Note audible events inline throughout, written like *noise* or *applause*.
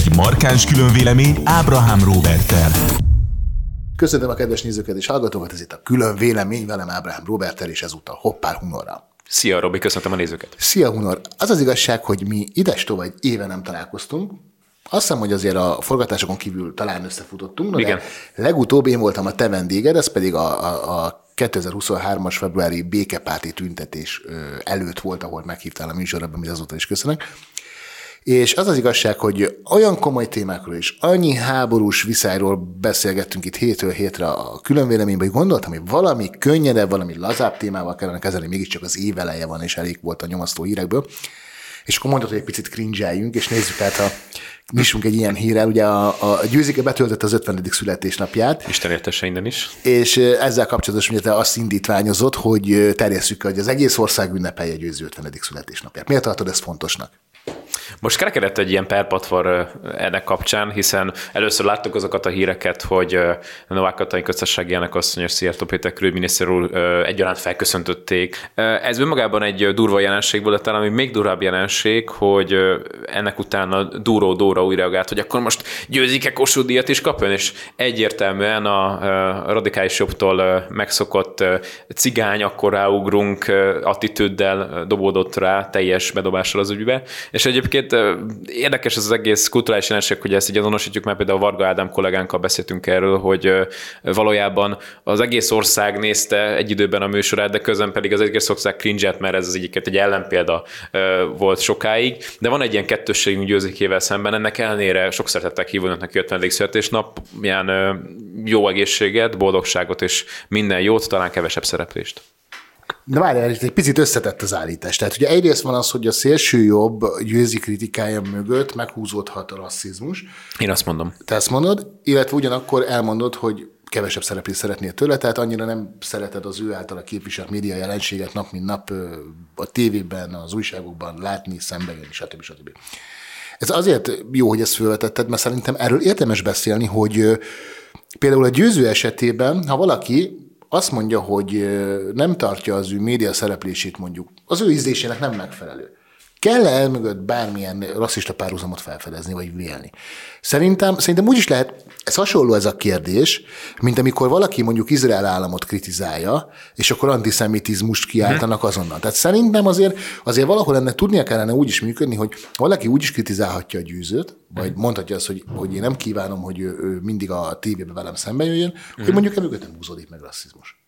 Egy markáns különvélemény Ábrahám Robertel. Köszönöm a kedves nézőket és hallgatókat, ez itt a külön vélemény velem Ábrahám Robertel és ezúttal Hoppár Hunorral. Szia, Robi, köszöntöm a nézőket. Szia, Hunor! Az az igazság, hogy mi ides tovább egy éve nem találkoztunk, azt hiszem, hogy azért a forgatásokon kívül talán összefutottunk, Igen. de legutóbb én voltam a te vendéged, ez pedig a, a, a 2023-as februári békepárti tüntetés előtt volt, ahol meghívtál a műsorra, amit azóta is köszönök. És az az igazság, hogy olyan komoly témákról is, annyi háborús viszályról beszélgettünk itt hétről hétre a különvéleményben, hogy gondoltam, hogy valami könnyedebb, valami lazább témával kellene kezelni, mégiscsak az év eleje van, és elég volt a nyomasztó hírekből. És akkor mondtad, hogy egy picit cringe és nézzük át a nyissunk egy ilyen hírrel. Ugye a, a Győzike betöltött az 50. születésnapját. Isten értesse innen is. És ezzel kapcsolatosan ugye te azt indítványozott, hogy terjesszük hogy az egész ország ünnepelje Győző 50. születésnapját. Miért tartod ezt fontosnak? Most kerekedett egy ilyen perpatvar ennek kapcsán, hiszen először láttuk azokat a híreket, hogy Novák Katalin köztársasági elnök asszony és Szijjártó Péter külügyminiszter úr egyaránt felköszöntötték. Ez önmagában egy durva jelenség volt, talán még még durvább jelenség, hogy ennek utána Dúró Dóra úgy reagált, hogy akkor most győzik-e Kossuth díjat is kapjon, és egyértelműen a radikális jobbtól megszokott cigány, akkor ráugrunk attitűddel dobódott rá teljes bedobással az ügybe, és egyébként egyébként érdekes ez az egész kulturális jelenség, hogy ezt így azonosítjuk, mert például Varga Ádám kollégánkkal beszéltünk erről, hogy valójában az egész ország nézte egy időben a műsorát, de közben pedig az egész ország cringe mert ez az egyiket egy ellenpélda volt sokáig, de van egy ilyen kettősségünk győzikével szemben, ennek ellenére sok szeretettel hívónak neki 50. születésnapján jó egészséget, boldogságot és minden jót, talán kevesebb szereplést. De várjál, egy picit összetett az állítás. Tehát ugye egyrészt van az, hogy a szélső jobb győzi kritikája mögött meghúzódhat a rasszizmus. Én azt mondom. Te ezt mondod, illetve ugyanakkor elmondod, hogy kevesebb szereplést szeretnél tőle, tehát annyira nem szereted az ő által a képviselt média jelenséget nap mint nap a tévében, az újságokban látni, jönni, stb. stb. Ez azért jó, hogy ezt felvetetted, mert szerintem erről érdemes beszélni, hogy például a győző esetében, ha valaki azt mondja, hogy nem tartja az ő média szereplését mondjuk, az ő ízlésének nem megfelelő. Kell-e elmögött bármilyen rasszista párhuzamot felfedezni, vagy vélni? Szerintem, szerintem úgy is lehet, ez hasonló ez a kérdés, mint amikor valaki mondjuk Izrael államot kritizálja, és akkor antiszemitizmust kiáltanak azonnal. Tehát szerintem azért, azért valahol ennek tudnia kellene úgy is működni, hogy valaki úgy is kritizálhatja a gyűzőt, vagy mondhatja azt, hogy, hogy én nem kívánom, hogy ő, ő mindig a tévébe velem szembe jöjjön, hogy mondjuk emögött nem húzódik meg rasszizmus.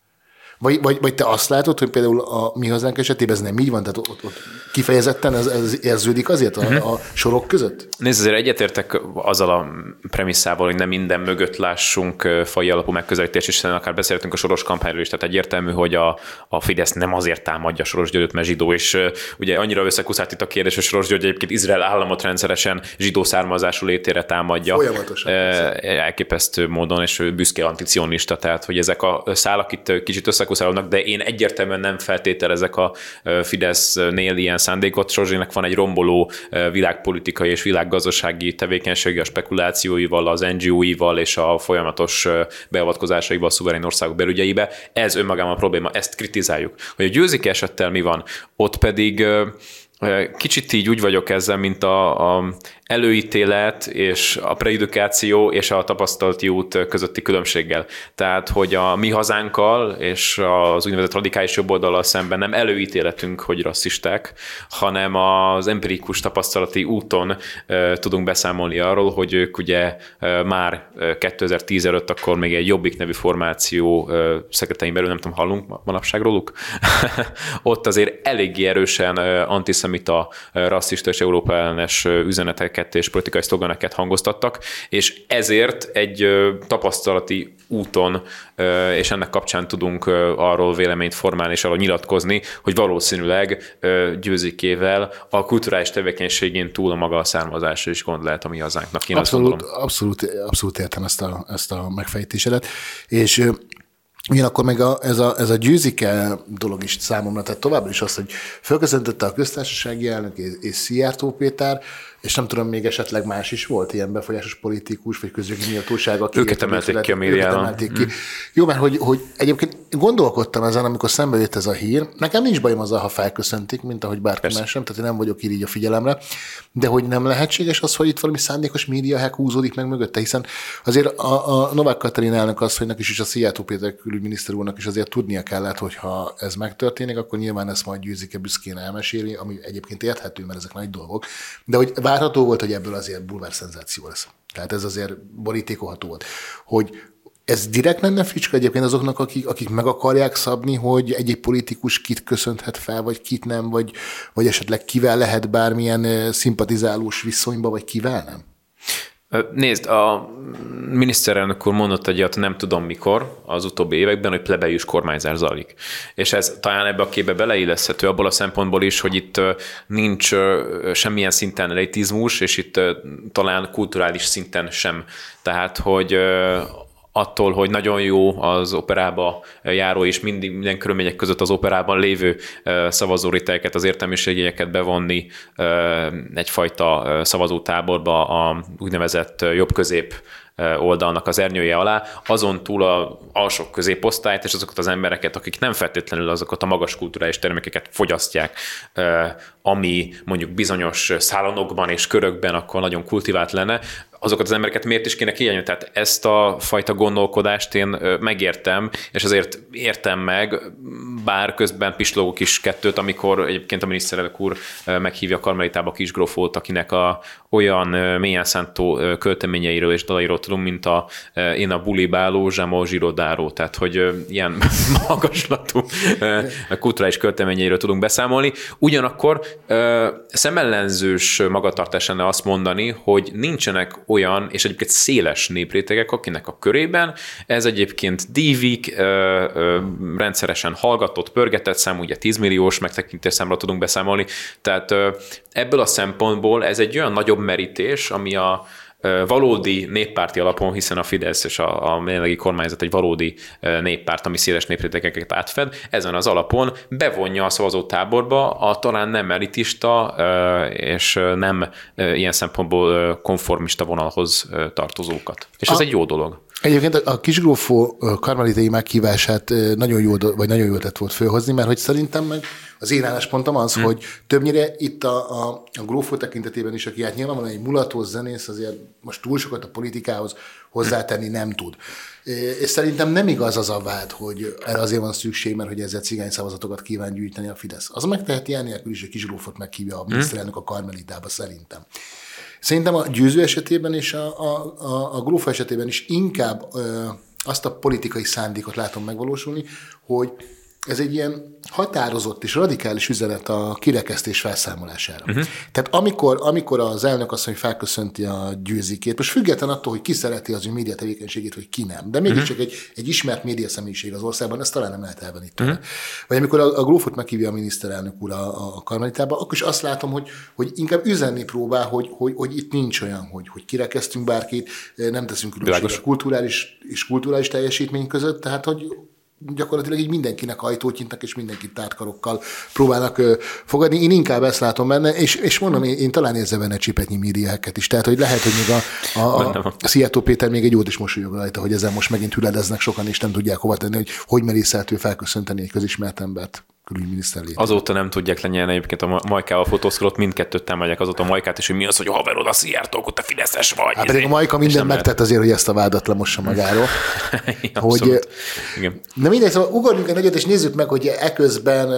Vagy, vagy, vagy te azt látod, hogy például a mi hazánk esetében ez nem így van, tehát ott, ott kifejezetten ez, ez érződik azért a, uh-huh. a sorok között? Nézd, azért egyetértek azzal a premisszával, hogy nem minden mögött lássunk fai alapú megközelítést, és akár beszéltünk a soros kampányról is, tehát egyértelmű, hogy a, a Fidesz nem azért támadja Soros Györgyöt, mert zsidó, és ugye annyira összekuszált itt a kérdés, hogy Soros György egyébként Izrael államot rendszeresen zsidó származású létére támadja. Folyamatosan. Elképesztő módon, és büszke anticionista, tehát hogy ezek a szálak itt kicsit összekuszáltak, fókuszálódnak, de én egyértelműen nem feltételezek a Fidesznél ilyen szándékot. Sorzsének van egy romboló világpolitikai és világgazdasági tevékenységi a spekulációival, az NGO-ival és a folyamatos beavatkozásaival a szuverén országok belügyeibe. Ez önmagában a probléma, ezt kritizáljuk. Hogy a győzik esettel mi van, ott pedig Kicsit így úgy vagyok ezzel, mint a, a előítélet és a preedukáció és a tapasztalati út közötti különbséggel. Tehát, hogy a mi hazánkkal és az úgynevezett radikális jobboldallal szemben nem előítéletünk, hogy rasszisták, hanem az empirikus tapasztalati úton tudunk beszámolni arról, hogy ők ugye már 2010 előtt akkor még egy Jobbik nevű formáció e, szeketein belül, nem tudom, hallunk manapság róluk? *laughs* Ott azért eléggé erősen antiszemita, rasszista és Európa ellenes üzeneteket üzeneteket és politikai szloganeket hangoztattak, és ezért egy tapasztalati úton, és ennek kapcsán tudunk arról véleményt formálni és arról nyilatkozni, hogy valószínűleg győzikével a kulturális tevékenységén túl a maga a származása is gond lehet a mi hazánknak. Én abszolút, abszolút, abszolút értem ezt a, ezt a megfejtésedet, és Ugyanakkor meg a, ez, a, ez a győzike dolog is számomra, tehát továbbra is az, hogy fölköszöntötte a köztársasági elnök és, és Szijjártó Péter, és nem tudom, még esetleg más is volt ilyen befolyásos politikus, vagy közjogi méltóság, aki őket emelték ki a médiában. ki. Mm. Jó, mert hogy, hogy egyébként gondolkodtam ezen, amikor szembe jött ez a hír. Nekem nincs bajom azzal, ha felköszöntik, mint ahogy bárki Persze. más sem, tehát én nem vagyok így a figyelemre, de hogy nem lehetséges az, hogy itt valami szándékos média hack húzódik meg mögötte, hiszen azért a, a Novák Katalin elnök asszonynak is, és a Szijjártó Péter külügyminiszter úrnak is azért tudnia kellett, hogy ha ez megtörténik, akkor nyilván ezt majd győzike büszkén elmeséli, ami egyébként érthető, mert ezek nagy dolgok, de hogy várható volt, hogy ebből azért bulvár szenzáció lesz. Tehát ez azért borítékolható volt. Hogy ez direkt lenne fricska egyébként azoknak, akik, akik meg akarják szabni, hogy egy, -egy politikus kit köszönhet fel, vagy kit nem, vagy, vagy esetleg kivel lehet bármilyen szimpatizálós viszonyba, vagy kivel nem? Nézd, a miniszterelnök úr mondott egyet, nem tudom mikor, az utóbbi években, hogy plebejus kormányzás zajlik. És ez talán ebbe a képbe beleilleszthető abból a szempontból is, hogy itt nincs semmilyen szinten elitizmus, és itt talán kulturális szinten sem. Tehát, hogy attól, hogy nagyon jó az operába járó, és mindig minden körülmények között az operában lévő szavazóriteleket, az értelmiségieket bevonni egyfajta szavazótáborba a úgynevezett jobb-közép oldalnak az ernyője alá, azon túl a alsó középosztályt és azokat az embereket, akik nem feltétlenül azokat a magas kulturális termékeket fogyasztják, ami mondjuk bizonyos szálonokban és körökben akkor nagyon kultivált lenne, azokat az embereket miért is kéne kijelni? Tehát ezt a fajta gondolkodást én megértem, és azért értem meg, bár közben pislogok is kettőt, amikor egyébként a miniszterelnök úr meghívja Karmelitába Kisgrófót, akinek a olyan mélyen szántó költeményeiről és dalairól tudunk, mint a Én a bulibáló, Zsámo Zsirodáró, tehát hogy ilyen *laughs* magaslatú kulturális költeményeiről tudunk beszámolni. Ugyanakkor szemellenzős magatartás lenne azt mondani, hogy nincsenek olyan, és egyébként széles néprétegek, akinek a körében. Ez egyébként dívik, rendszeresen hallgatott, pörgetett szám, ugye 10 milliós megtekintés számra tudunk beszámolni, tehát ebből a szempontból ez egy olyan nagyobb merítés, ami a, valódi néppárti alapon, hiszen a Fidesz és a, a jelenlegi kormányzat egy valódi néppárt, ami széles néprétegeket átfed, ezen az alapon bevonja a szavazótáborba a talán nem elitista és nem ilyen szempontból konformista vonalhoz tartozókat. És ez a, egy jó dolog. Egyébként a kisgrófó karmelitai meghívását nagyon jó, vagy nagyon jó ötlet volt fölhozni, mert hogy szerintem meg az én álláspontom az, hmm. hogy többnyire itt a, a, a grófó tekintetében is, aki hát nyilvánvalóan egy mulatós zenész, azért most túl sokat a politikához hozzátenni nem tud. És szerintem nem igaz az a vád, hogy erre azért van szükség, mert hogy ezzel cigány szavazatokat kíván gyűjteni a Fidesz. Az megteheti nélkül is, hogy kisgrófot meghívja a miniszterelnök a karmelitába szerintem. Szerintem a győző esetében és a, a, a, a grófa esetében is inkább ö, azt a politikai szándékot látom megvalósulni, hogy ez egy ilyen határozott és radikális üzenet a kirekesztés felszámolására. Uh-huh. Tehát amikor, amikor az elnök azt, hogy felköszönti a győzikét, most független attól, hogy ki szereti az ő média tevékenységét, vagy ki nem, de mégis uh-huh. egy, egy ismert média személyiség az országban, ezt talán nem lehet elvenni Uh-huh. Vagy amikor a, a Grófot meghívja a miniszterelnök úr a, a karmelitába, akkor is azt látom, hogy, hogy inkább üzenni próbál, hogy, hogy, hogy itt nincs olyan, hogy, hogy kirekeztünk bárkit, nem teszünk különbséget kulturális és kulturális teljesítmény között, tehát hogy gyakorlatilag így mindenkinek ajtót nyitnak, és mindenkit tártkarokkal próbálnak ö, fogadni. Én inkább ezt látom benne, és, és mondom, én, én talán érzem benne csipetnyi médiákat is. Tehát, hogy lehet, hogy még a, a, a, Szijjártó Péter még egy jót is mosolyog rajta, hogy ezen most megint hüledeznek sokan, és nem tudják hova tenni, hogy hogy merészelt ő felköszönteni egy közismert embert külügyminiszter létre. Azóta nem tudják lenyelni egyébként a Majkával fotózkodott, mindkettőt támadják azóta a Majkát, és hogy mi az, hogy haverod a Szijjártók, ott a Fideszes vagy. Hát pedig a Majka minden megtett azért, hogy ezt a vádat lemossa magáról. *laughs* hogy, Igen. Na mindegy, szóval ugorjunk egy nagyot, és nézzük meg, hogy eközben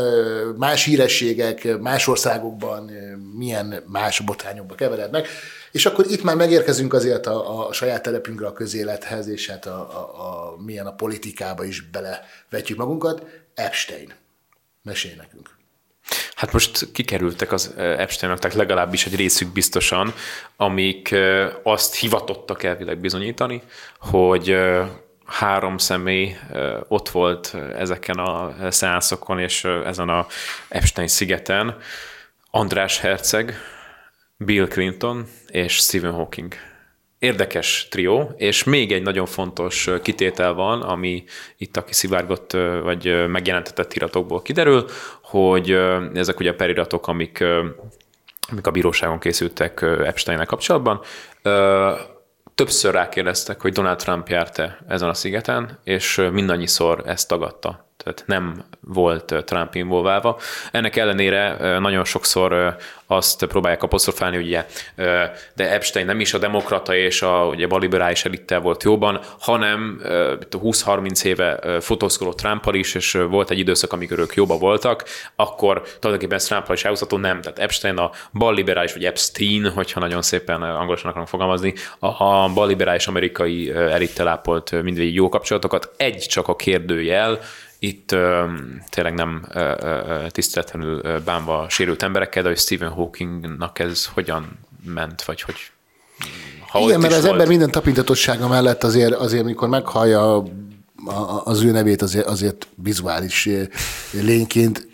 más hírességek más országokban milyen más botrányokba keverednek. És akkor itt már megérkezünk azért a, a saját telepünkre, a közélethez, és hát a, a, a, milyen a politikába is belevetjük magunkat. Epstein. Mesélj nekünk. Hát most kikerültek az epstein tehát legalábbis egy részük biztosan, amik azt hivatottak elvileg bizonyítani, hogy három személy ott volt ezeken a szeánszokon és ezen a Epstein szigeten, András Herceg, Bill Clinton és Stephen Hawking érdekes trió, és még egy nagyon fontos kitétel van, ami itt a kiszivárgott vagy megjelentetett iratokból kiderül, hogy ezek ugye a periratok, amik amik a bíróságon készültek Epstein kapcsolatban. Többször rákérdeztek, hogy Donald Trump járt-e ezen a szigeten, és mindannyiszor ezt tagadta tehát nem volt Trump involválva. Ennek ellenére nagyon sokszor azt próbálják apostrofálni, ugye, de Epstein nem is a demokrata és a, ugye, a liberális elittel volt jóban, hanem 20-30 éve fotózkodott Trumpal is, és volt egy időszak, amikor ők jobban voltak, akkor tulajdonképpen Trumpal is elhúzható, nem. Tehát Epstein a bal liberális, vagy Epstein, hogyha nagyon szépen angolosan akarunk fogalmazni, a, a bal liberális amerikai elittel ápolt mindvégig jó kapcsolatokat. Egy csak a kérdőjel, itt ö, tényleg nem ö, ö, tiszteletlenül bánva sérült emberekkel, de hogy Stephen Hawkingnak ez hogyan ment, vagy hogy ha Igen, mert az volt. ember minden tapintatossága mellett azért, azért mikor meghallja az ő nevét, azért, azért vizuális lényként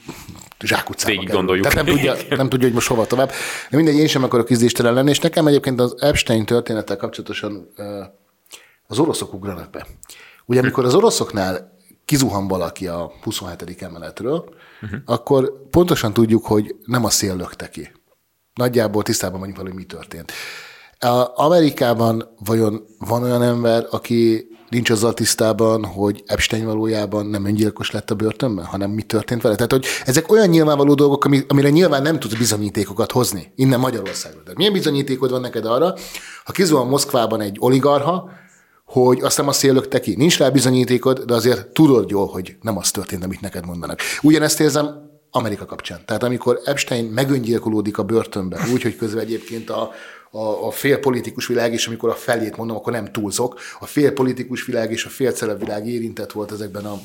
zsákutcába Végig gondoljuk. Tehát nem tudja, nem tudja, hogy most hova tovább. De mindegy, én sem akarok ízléstelen lenni, és nekem egyébként az Epstein történettel kapcsolatosan az oroszok ugranak be. Ugye, amikor az oroszoknál kizuhan valaki a 27. emeletről, uh-huh. akkor pontosan tudjuk, hogy nem a szél lökte ki. Nagyjából tisztában vagyunk hogy mi történt. A Amerikában vajon van olyan ember, aki nincs azzal tisztában, hogy Epstein valójában nem öngyilkos lett a börtönben, hanem mi történt vele. Tehát, hogy ezek olyan nyilvánvaló dolgok, amire nyilván nem tudsz bizonyítékokat hozni innen Magyarországról. De milyen bizonyítékod van neked arra, ha kizuhan Moszkvában egy oligarha, hogy azt nem a szél lökte ki. Nincs rá bizonyítékod, de azért tudod jól, hogy nem az történt, amit neked mondanak. Ugyanezt érzem Amerika kapcsán. Tehát amikor Epstein megöngyilkolódik a börtönbe, úgy, hogy közben egyébként a, a, a fél politikus világ, és amikor a felét mondom, akkor nem túlzok, a fél politikus világ és a fél világ érintett volt ezekben a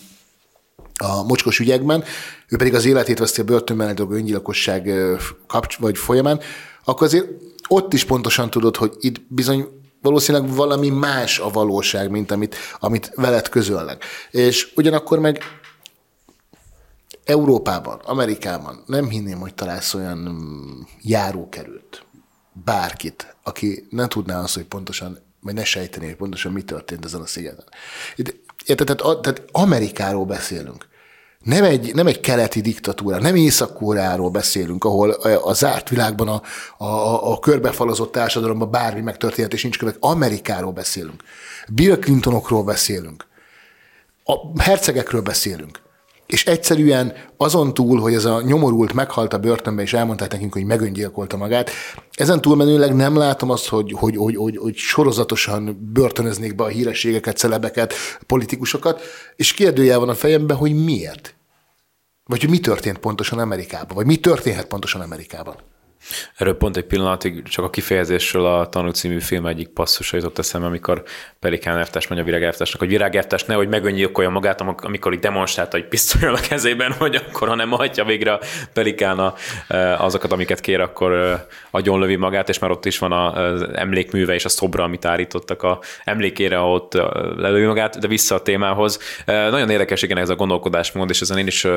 a mocskos ügyekben, ő pedig az életét veszti a börtönben egy öngyilkosság kapcs- vagy folyamán, akkor azért ott is pontosan tudod, hogy itt bizony valószínűleg valami más a valóság, mint amit, amit veled közölnek. És ugyanakkor meg Európában, Amerikában nem hinném, hogy találsz olyan mm, járókerült, bárkit, aki ne tudná azt, hogy pontosan, vagy ne sejteni, hogy pontosan mi történt ezen a szigeten. Érted? Tehát, tehát Amerikáról beszélünk nem egy, nem egy keleti diktatúra, nem észak beszélünk, ahol a, zárt világban a, a, a körbefalazott társadalomban bármi megtörténhet, és nincs követ. Amerikáról beszélünk. Bill Clintonokról beszélünk. A hercegekről beszélünk. És egyszerűen azon túl, hogy ez a nyomorult meghalt a börtönbe, és elmondták nekünk, hogy megöngyilkolta magát, ezen túlmenőleg nem látom azt, hogy, hogy, hogy, hogy, hogy sorozatosan börtönöznék be a hírességeket, celebeket, politikusokat, és kérdőjel van a fejemben, hogy miért. Vagy hogy mi történt pontosan Amerikában, vagy mi történhet pontosan Amerikában. Erről pont egy pillanatig csak a kifejezésről a Tanú című film egyik passzusa jutott eszembe, amikor Pelikán elvtárs mondja Virág elvtársnak, hogy Virág elvtárs nehogy megöngyilkolja magát, amikor itt demonstrálta egy pisztolyol a kezében, *laughs* hogy akkor, ha nem hagyja végre a Pelikán e, azokat, amiket kér, akkor e, agyonlövi magát, és már ott is van az emlékműve és a szobra, amit állítottak a emlékére, ott e, lelövi magát, de vissza a témához. Nagyon érdekes igen ez a gondolkodásmód, és ezen én is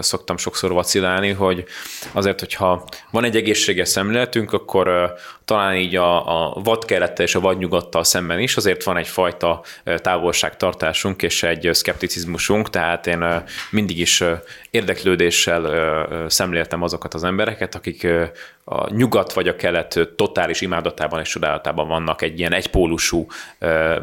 szoktam sokszor vacilálni, hogy azért, hogyha van egy egészség szélsőséges szemléletünk, akkor talán így a, a vadkelettel és a vadnyugattal szemben is azért van egyfajta távolságtartásunk és egy szkepticizmusunk, tehát én mindig is érdeklődéssel szemléltem azokat az embereket, akik a nyugat vagy a kelet totális imádatában és csodálatában vannak egy ilyen egypólusú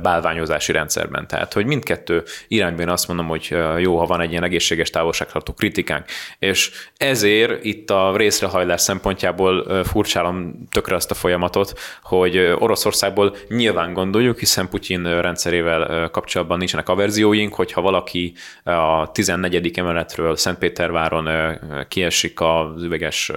bálványozási rendszerben. Tehát, hogy mindkettő irányban azt mondom, hogy jó, ha van egy ilyen egészséges távolságtartó kritikánk. És ezért itt a részrehajlás szempontjából furcsálom tökre azt a folyamatot, hogy Oroszországból nyilván gondoljuk, hiszen Putyin rendszerével kapcsolatban nincsenek averzióink, hogyha valaki a 14. emeletről Szentpéterváron kiesik az üveges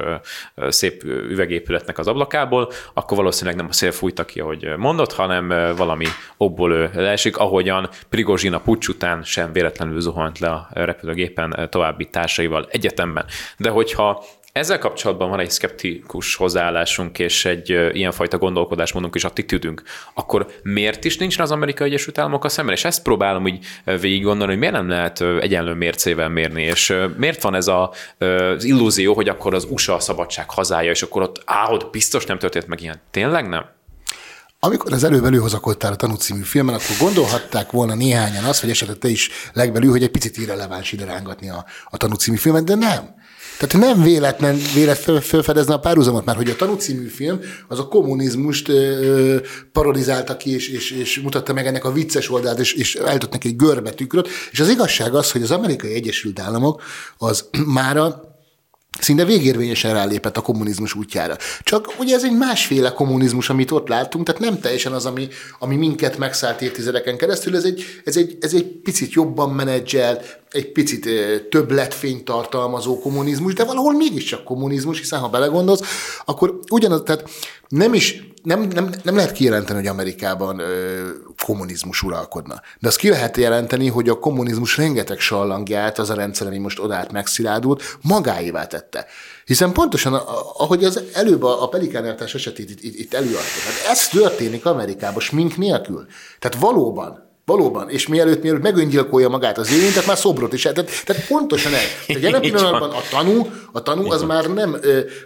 szép üvegépületnek az ablakából, akkor valószínűleg nem a szél fújta ki, ahogy mondott, hanem valami okból ő leesik, ahogyan Prigozsin a pucs után sem véletlenül zuhant le a repülőgépen további társaival egyetemben. De hogyha ezzel kapcsolatban van egy szkeptikus hozzáállásunk és egy ilyenfajta gondolkodásmódunk és attitűdünk, akkor miért is nincs az Amerikai Egyesült Államokkal szemben? És ezt próbálom úgy végig gondolni, hogy miért nem lehet egyenlő mércével mérni, és miért van ez a, az illúzió, hogy akkor az USA a szabadság hazája, és akkor ott, á, biztos nem történt meg ilyen. Tényleg nem? Amikor az előbb előhozakodtál a Tanú című filmen, akkor gondolhatták volna néhányan azt, vagy esetleg te is legbelül, hogy egy picit irreleváns ide rángatni a, a Tanú című filmet, de nem. Tehát nem véletlen, véletlen felfedezne a párhuzamot, mert hogy a Tanú című film az a kommunizmust ö, parodizálta ki, és, és, és, mutatta meg ennek a vicces oldalt, és, és eltött neki egy görbe tükröt, és az igazság az, hogy az amerikai Egyesült Államok az *clears throat* mára szinte végérvényesen rálépett a kommunizmus útjára. Csak ugye ez egy másféle kommunizmus, amit ott láttunk, tehát nem teljesen az, ami, ami minket megszállt évtizedeken keresztül, ez egy, ez egy, ez egy picit jobban menedzselt, egy picit több letfényt tartalmazó kommunizmus, de valahol mégiscsak kommunizmus, hiszen ha belegondolsz, akkor ugyanaz, tehát nem is, nem, nem, nem lehet kijelenteni, hogy Amerikában ö, kommunizmus uralkodna. De azt ki lehet jelenteni, hogy a kommunizmus rengeteg sallangját az a rendszer, ami most odát megszilárdult, magáévá tette. Hiszen pontosan, ahogy az előbb a, a pelikáneltás esetét itt, itt, itt előadta, hát ez történik Amerikában, smink nélkül. Tehát valóban Valóban, és mielőtt, mielőtt megöngyilkolja magát az érintett, már szobrot is. Tehát, tehát pontosan ez. Tehát *laughs* jelen pillanatban a tanú, a tanú az már nem,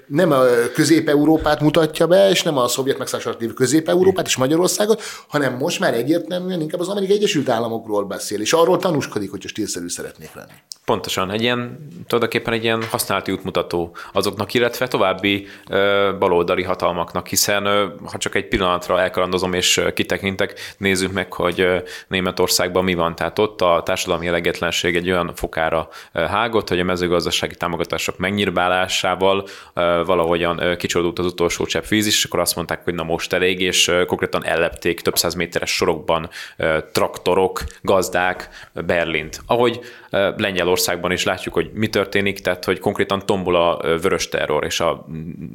nem a Közép-Európát mutatja be, és nem a szovjet megszállásolat lévő Közép-Európát és Magyarországot, hanem most már egyértelműen inkább az Amerikai Egyesült Államokról beszél, és arról tanúskodik, hogy stílszerű szeretnék lenni. Pontosan, egy ilyen, tulajdonképpen egy ilyen használati útmutató azoknak, illetve további ö, baloldali hatalmaknak, hiszen ö, ha csak egy pillanatra elkalandozom és kitekintek, nézzük meg, hogy Németországban mi van. Tehát ott a társadalmi elegetlenség egy olyan fokára hágott, hogy a mezőgazdasági támogatások megnyírbálásával valahogyan kicsordult az utolsó csepp víz és akkor azt mondták, hogy na most elég, és konkrétan ellepték több száz méteres sorokban traktorok, gazdák Berlint. Ahogy Lengyelországban is látjuk, hogy mi történik, tehát hogy konkrétan tombol a vörös terror és a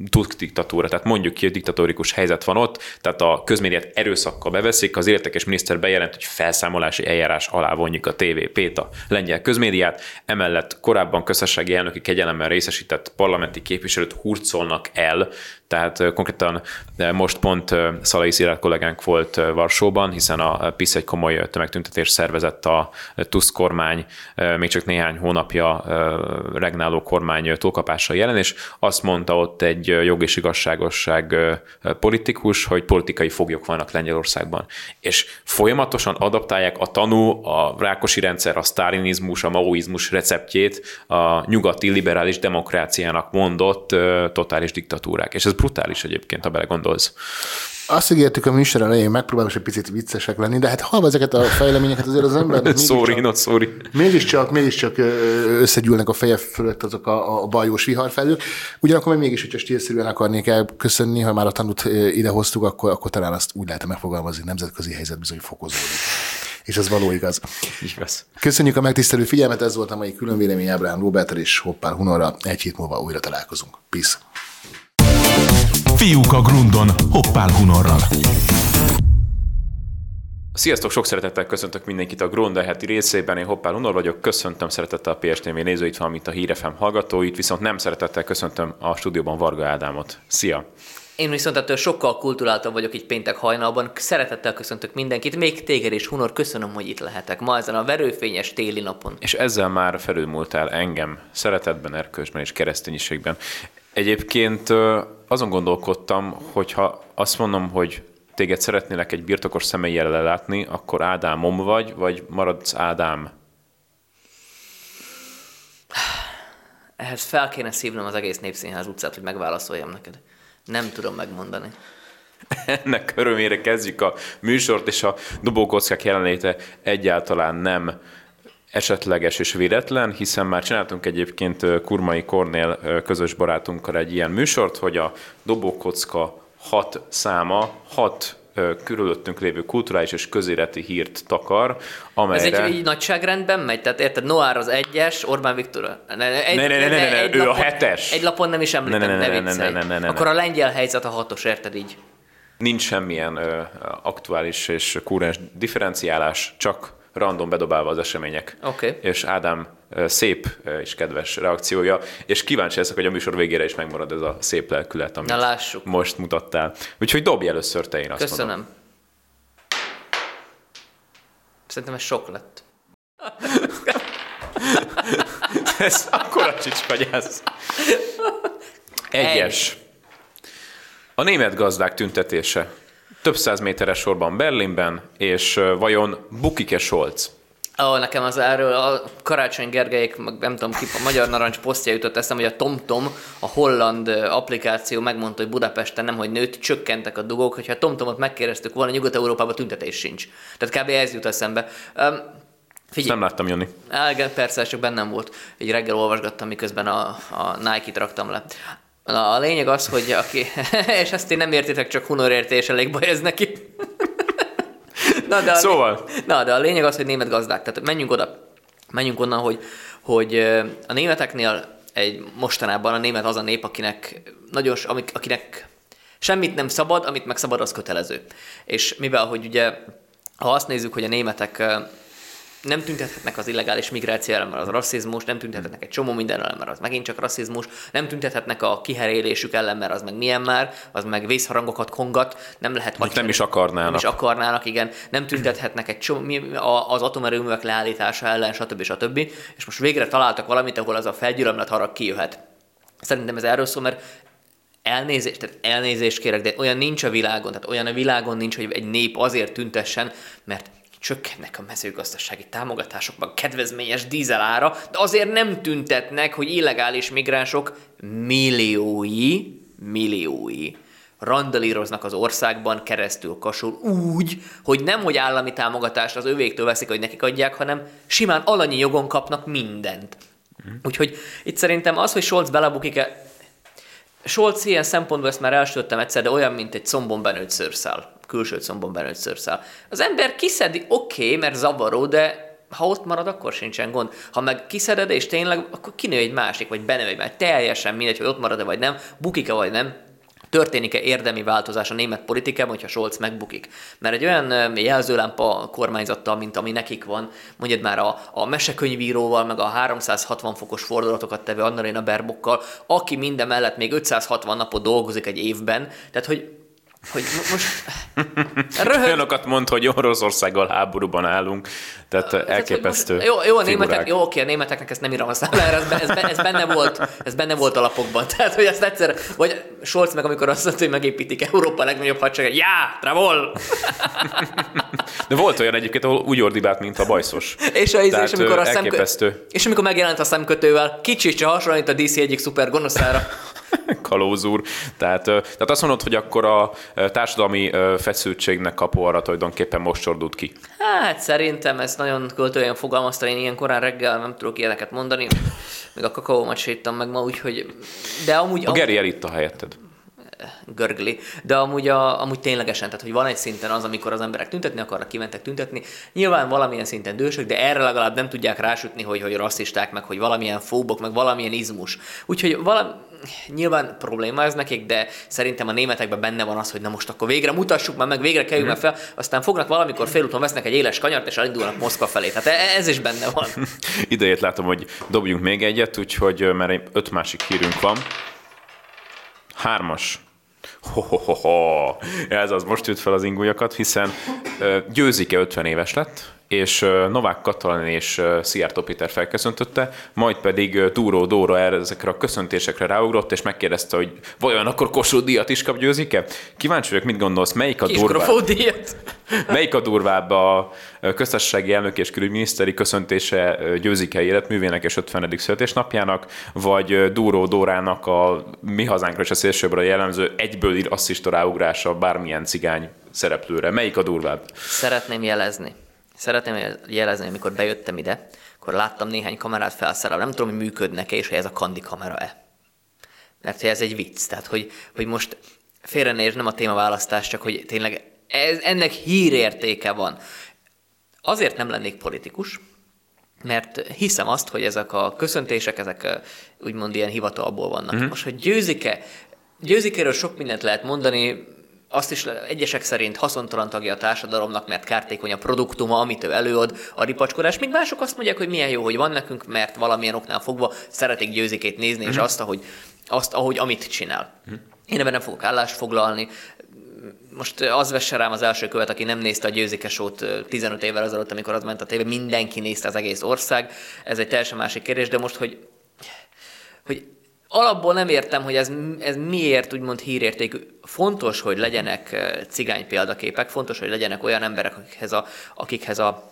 Tusk diktatúra, tehát mondjuk ki, hogy diktatórikus helyzet van ott, tehát a közmédiát erőszakkal beveszik, az értekes miniszter bejelent, hogy felszámolási eljárás alá vonjuk a TVP-t, a lengyel közmédiát, emellett korábban közösségi elnöki kegyelemmel részesített parlamenti képviselőt hurcolnak el, tehát konkrétan most pont Szalai Szilárd kollégánk volt Varsóban, hiszen a PISZ egy komoly tömegtüntetés szervezett a Tusk kormány még csak néhány hónapja regnáló kormány túlkapása jelen, és azt mondta ott egy jog és igazságosság politikus, hogy politikai foglyok vannak Lengyelországban. És folyamatosan adaptálják a tanú, a rákosi rendszer, a sztálinizmus, a maoizmus receptjét a nyugati liberális demokráciának mondott totális diktatúrák. És ez brutális egyébként, ha belegondolsz. Azt ígértük a műsor elején, megpróbálom egy picit viccesek lenni, de hát halva ezeket a fejleményeket azért az ember... *laughs* sorry, not sorry. Mégiscsak, mégiscsak összegyűlnek a feje fölött azok a, a bajós viharfelők. Ugyanakkor meg mégis, hogyha stílszerűen akarnék elköszönni, ha már a tanút idehoztuk, akkor, akkor talán azt úgy lehet megfogalmazni, nemzetközi helyzet bizony fokozódik. És ez való igaz. Igaz. Köszönjük a megtisztelő figyelmet, ez volt a mai különvélemény Ábrán Robert és Hoppár Hunorra. Egy hét múlva újra találkozunk. Peace. Fiúk a Grundon, Hoppál Hunorral. Sziasztok, sok szeretettel köszöntök mindenkit a Gronda heti részében. Én Hoppál Hunor vagyok, köszöntöm szeretettel a PSTV nézőit, valamint a Hírefem hallgatóit, viszont nem szeretettel köszöntöm a stúdióban Varga Ádámot. Szia! Én viszont ettől sokkal kulturáltabb vagyok itt péntek hajnalban. Szeretettel köszöntök mindenkit, még téged és Hunor, köszönöm, hogy itt lehetek ma ezen a verőfényes téli napon. És ezzel már felülmúltál engem szeretetben, erkölcsben és keresztényiségben. Egyébként azon gondolkodtam, hogyha azt mondom, hogy téged szeretnélek egy birtokos személlyel lelátni, akkor Ádámom vagy, vagy maradsz Ádám? Ehhez fel kéne szívnom az egész Népszínház utcát, hogy megválaszoljam neked. Nem tudom megmondani. Ennek örömére kezdjük a műsort, és a dobókockák jelenléte egyáltalán nem esetleges és véletlen, hiszen már csináltunk egyébként Kurmai Kornél közös barátunkkal egy ilyen műsort, hogy a dobókocka hat száma, hat körülöttünk lévő kulturális és közéleti hírt takar, amelyre... Ez egy így nagyságrendben megy? Tehát érted, Noár az egyes, Orbán Viktor... Ne, egy, ne, ne, ne, ne, ne, egy ő lapon, a hetes. Egy lapon nem is említem, ne, ne, ne, ne, ne, ne, ne, ne, Akkor a lengyel helyzet a hatos, érted így? Nincs semmilyen ö, aktuális és kúrens differenciálás, csak random bedobálva az események. Okay. És Ádám szép és kedves reakciója, és kíváncsi leszek, hogy a műsor végére is megmarad ez a szép lelkület, amit Na, lássuk. most mutattál. Úgyhogy dobj először te, én azt Köszönöm. Mondom. Szerintem ez sok lett. *laughs* ez akkora csicskagyász. Egyes. A német gazdák tüntetése több száz méteres sorban Berlinben, és vajon bukik-e Scholz? Ó, nekem az erről a Karácsony Gergelyek, meg nem tudom ki, a Magyar Narancs posztja jutott eszem, hogy a TomTom, a holland applikáció megmondta, hogy Budapesten nem, hogy nőtt, csökkentek a dugók, hogyha a TomTomot megkérdeztük volna, Nyugat-Európában tüntetés sincs. Tehát kb. ez jut eszembe. Um, Figyelj. Nem láttam jönni. Igen, persze, csak bennem volt. Egy reggel olvasgattam, miközben a, a Nike-t raktam le. Na, a lényeg az, hogy aki, *laughs* és ezt én nem értitek, csak Hunor és elég baj ez neki. *laughs* Na, de a szóval. Na, de a lényeg az, hogy német gazdák. Tehát menjünk oda. Menjünk onnan, hogy, hogy a németeknél egy mostanában a német az a nép, akinek nagyon, akinek semmit nem szabad, amit meg szabad, az kötelező. És mivel, hogy ugye, ha azt nézzük, hogy a németek nem tüntethetnek az illegális migráció ellen, mert az rasszizmus, nem tüntethetnek egy csomó minden ellen, mert az megint csak rasszizmus, nem tüntethetnek a kiherélésük ellen, mert az meg milyen már, az meg vészharangokat kongat, nem lehet Most nem is akarnának. Nem is akarnának, igen, nem tüntethetnek egy csomó, az atomerőművek leállítása ellen, stb. stb. És most végre találtak valamit, ahol az a felgyülemlet harag kijöhet. Szerintem ez erről szól, mert elnézést, tehát elnézést kérek, de olyan nincs a világon, tehát olyan a világon nincs, hogy egy nép azért tüntessen, mert csökkennek a mezőgazdasági támogatásokban kedvezményes dízelára, de azért nem tüntetnek, hogy illegális migránsok milliói, milliói randalíroznak az országban keresztül kasul úgy, hogy nem, hogy állami támogatást az övéktől veszik, hogy nekik adják, hanem simán alanyi jogon kapnak mindent. Mm. Úgyhogy itt szerintem az, hogy Scholz belebukik-e, Scholz ilyen szempontból ezt már elsőttem egyszer, de olyan, mint egy combon benőtt szőrszál külső combon belőtt szőrszál. Az ember kiszedi, oké, okay, mert zavaró, de ha ott marad, akkor sincsen gond. Ha meg kiszeded, és tényleg, akkor kinő egy másik, vagy benő egy másik. Teljesen mindegy, hogy ott marad-e vagy nem, bukik-e vagy nem, történik-e érdemi változás a német politikában, hogyha Scholz megbukik. Mert egy olyan jelzőlámpa kormányzattal, mint ami nekik van, mondjad már a, a mesekönyvíróval, meg a 360 fokos fordulatokat tevő Annalena Berbokkal, aki minden mellett még 560 napot dolgozik egy évben, tehát hogy hogy most... *laughs* Röhög... Olyanokat mond, hogy Oroszországgal háborúban állunk, tehát elképesztő most, Jó, jó, a németek, jó, oké, a németeknek ezt nem írom a számlára, ez, ez, ez, benne volt, ez benne volt a lapokban. *laughs* Tehát, hogy ezt egyszer, vagy Scholz meg, amikor azt mondta, hogy megépítik Európa legnagyobb hadsereget, já, travol! *laughs* De volt olyan egyébként, ahol úgy ordibált, mint a bajszos. és, a, Tehát, és, amikor a szemkö... és amikor megjelent a szemkötővel, kicsit csak hasonlít a DC egyik szuper gonoszára. *laughs* Kalóz úr. Tehát, tehát azt mondod, hogy akkor a társadalmi feszültségnek a poharat tulajdonképpen most csordult ki. Hát szerintem ez nagyon költően fogalmazta, én ilyen korán reggel nem tudok ilyeneket mondani, még a kakaómat séttam meg ma, úgyhogy... De amúgy... A Geri itt a helyetted görgli. De amúgy, a, amúgy ténylegesen, tehát hogy van egy szinten az, amikor az emberek tüntetni akarnak, kimentek tüntetni, nyilván valamilyen szinten dősök, de erre legalább nem tudják rásütni, hogy, hogy rasszisták, meg hogy valamilyen fóbok, meg valamilyen izmus. Úgyhogy valami, nyilván probléma ez nekik, de szerintem a németekben benne van az, hogy na most akkor végre mutassuk már meg, végre kerüljünk mm. fel, aztán fognak valamikor félúton vesznek egy éles kanyart, és elindulnak Moszkva felé. Tehát e- ez is benne van. *laughs* Idejét látom, hogy dobjunk még egyet, úgyhogy mert öt másik hírünk van. Hármas Ho-ho-ho-ho. Ez az most jött fel az ingújakat, hiszen Győzike 50 éves lett, és Novák Katalin és Szijjártó Péter felköszöntötte, majd pedig Dúró Dóra ezekre a köszöntésekre ráugrott, és megkérdezte, hogy vajon akkor Kossuth díjat is kap Győzike? Kíváncsi vagyok, mit gondolsz, melyik a durvább? *laughs* melyik a durvább a köztársasági elnök és külügyminiszteri köszöntése Győzike életművének és 50. születésnapjának, vagy Dúró Dórának a mi hazánkra és a szélsőbbre jellemző egyből ír asszista ráugrása bármilyen cigány szereplőre. Melyik a durvább? Szeretném jelezni, Szeretném jelezni, amikor bejöttem ide, akkor láttam néhány kamerát felszerelve. Nem tudom, hogy működnek-e, és hogy ez a kandi kamera-e. Mert hogy ez egy vicc. Tehát, hogy, hogy most félrenézd, nem a témaválasztás, csak hogy tényleg ez, ennek hírértéke van. Azért nem lennék politikus, mert hiszem azt, hogy ezek a köszöntések, ezek úgymond ilyen hivatalból vannak. Mm-hmm. Most, hogy győzik-e, győzik sok mindent lehet mondani, azt is egyesek szerint haszontalan tagja a társadalomnak, mert kártékony a produktuma, amit ő előad, a ripacskodás. Míg mások azt mondják, hogy milyen jó, hogy van nekünk, mert valamilyen oknál fogva szeretik győzikét nézni, mm-hmm. és mhm. azt, ahogy, azt, ahogy amit csinál. Mm-hmm. Én ebben nem fogok állást foglalni. Most az vesse rám az első követ, aki nem nézte a győzikesót 15 évvel ezelőtt, amikor az ment a tévé, mindenki nézte az egész ország. Ez egy teljesen másik kérdés, de most, hogy, hogy alapból nem értem, hogy ez, ez miért úgymond hírértékű. Fontos, hogy legyenek cigány példaképek, fontos, hogy legyenek olyan emberek, akikhez a, akikhez a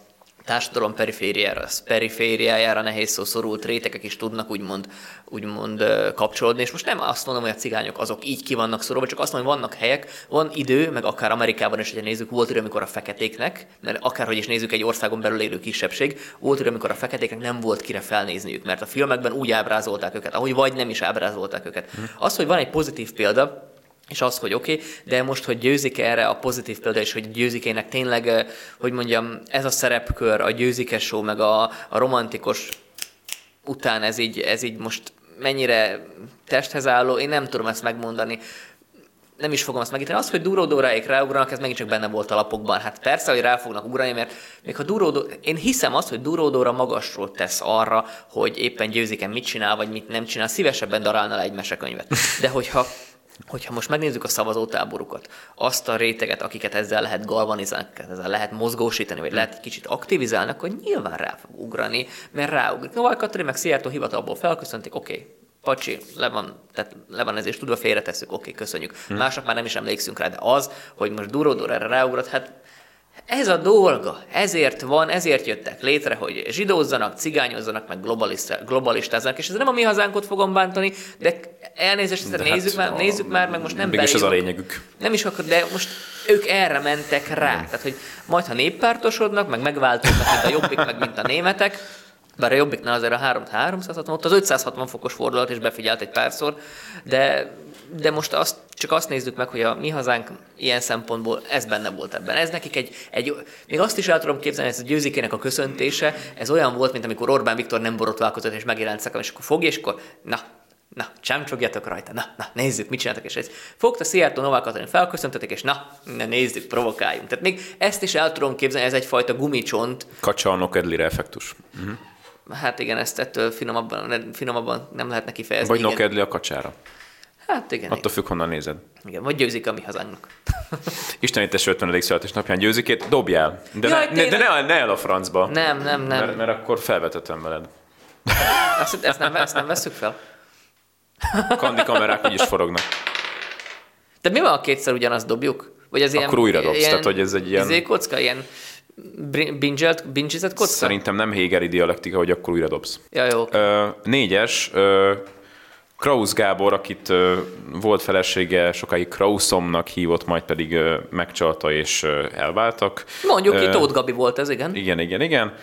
társadalom perifériára, perifériájára nehéz szó szorult rétegek is tudnak úgymond, úgymond kapcsolódni, és most nem azt mondom, hogy a cigányok azok így ki vannak szorulva, csak azt mondom, hogy vannak helyek, van idő, meg akár Amerikában is, hogyha nézzük, volt idő, amikor a feketéknek, mert akárhogy is nézzük egy országon belül élő kisebbség, volt idő, amikor a feketéknek nem volt kire felnézniük, mert a filmekben úgy ábrázolták őket, ahogy vagy nem is ábrázolták őket. Az, hogy van egy pozitív példa, és az, hogy oké, okay, de most, hogy győzik erre a pozitív példa, és hogy győzikének tényleg, hogy mondjam, ez a szerepkör, a győzike show, meg a, a romantikus után ez így, ez így most mennyire testhez álló, én nem tudom ezt megmondani nem is fogom azt megítélni. Az, hogy duródóráik ráugranak, ez megint csak benne volt a lapokban. Hát persze, hogy rá fognak ugrani, mert még ha duródó... Én hiszem azt, hogy duródóra magasról tesz arra, hogy éppen győziken mit csinál, vagy mit nem csinál. Szívesebben darálna le egy mesekönyvet. De hogyha hogyha most megnézzük a szavazótáborukat, azt a réteget, akiket ezzel lehet galvanizálni, ezzel lehet mozgósítani, vagy lehet egy kicsit aktivizálni, akkor nyilván rá fog ugrani, mert ráugrik. Novák Katalin meg Szijjártó hivatalból felköszöntik, oké, okay, pacsi, le van, tehát le van ezért tudva, félretesszük, oké, okay, köszönjük. Hmm. Mások már nem is emlékszünk rá, de az, hogy most duródor erre ráugrott, hát ez a dolga, ezért van, ezért jöttek létre, hogy zsidózzanak, cigányozzanak, meg globalistázzanak, és ez nem a mi hazánkot fogom bántani, de elnézést, de nézzük, hát, már, nézzük már, meg most nem Mégis ez a lényegük. Nem is akar, de most ők erre mentek rá. Nem. Tehát, hogy majd ha néppártosodnak, meg megváltoznak, mint a jobbik, meg mint a németek, bár a jobbiknál azért a 3 360, ott az 560 fokos fordulat is befigyelt egy párszor, de de most azt, csak azt nézzük meg, hogy a mi hazánk ilyen szempontból ez benne volt ebben. Ez nekik egy, egy még azt is el tudom képzelni, ez a győzikének a köszöntése, ez olyan volt, mint amikor Orbán Viktor nem borotválkozott és megjelent szakam, és akkor fogja, és akkor na, na, csámcsogjatok rajta, na, na, nézzük, mit csináltak, és ez. Fogta Szijjártó Novák Katalin, felköszöntetek, és na, na, nézzük, provokáljunk. Tehát még ezt is el tudom képzelni, ez egyfajta gumicsont. Kacsa a effektus. Uh-huh. Hát igen, ezt ettől finomabban, finomabban nem lehet neki fejezni. Vagy nokedli a kacsára. Hát igen. Attól függ, honnan nézed. Igen, vagy győzik a mi hazánknak. *laughs* Istenítés 50. születésnapján győzikét, dobjál. De, Jaj, ne, ne, de ne, ne el a francba. Nem, nem, nem. Mert, mert akkor felvetetem veled. *laughs* Ezt, ezt, nem, ezt nem veszük fel? *laughs* Kandi kamerák úgyis forognak. De mi van, ha kétszer ugyanazt dobjuk? Vagy ez Akkor ilyen, újra dobsz, ilyen, tehát hogy ez egy ilyen... Izé kocka, ilyen bingezett kocka? Szerintem nem Hegeri dialektika, hogy akkor újra dobsz. Ja, jó. Ö, négyes, ö, Krausz Gábor, akit volt felesége, sokáig Krauszomnak hívott, majd pedig megcsalta és elváltak. Mondjuk ö, ki, Tóth Gabi volt ez, igen. Igen, igen, igen.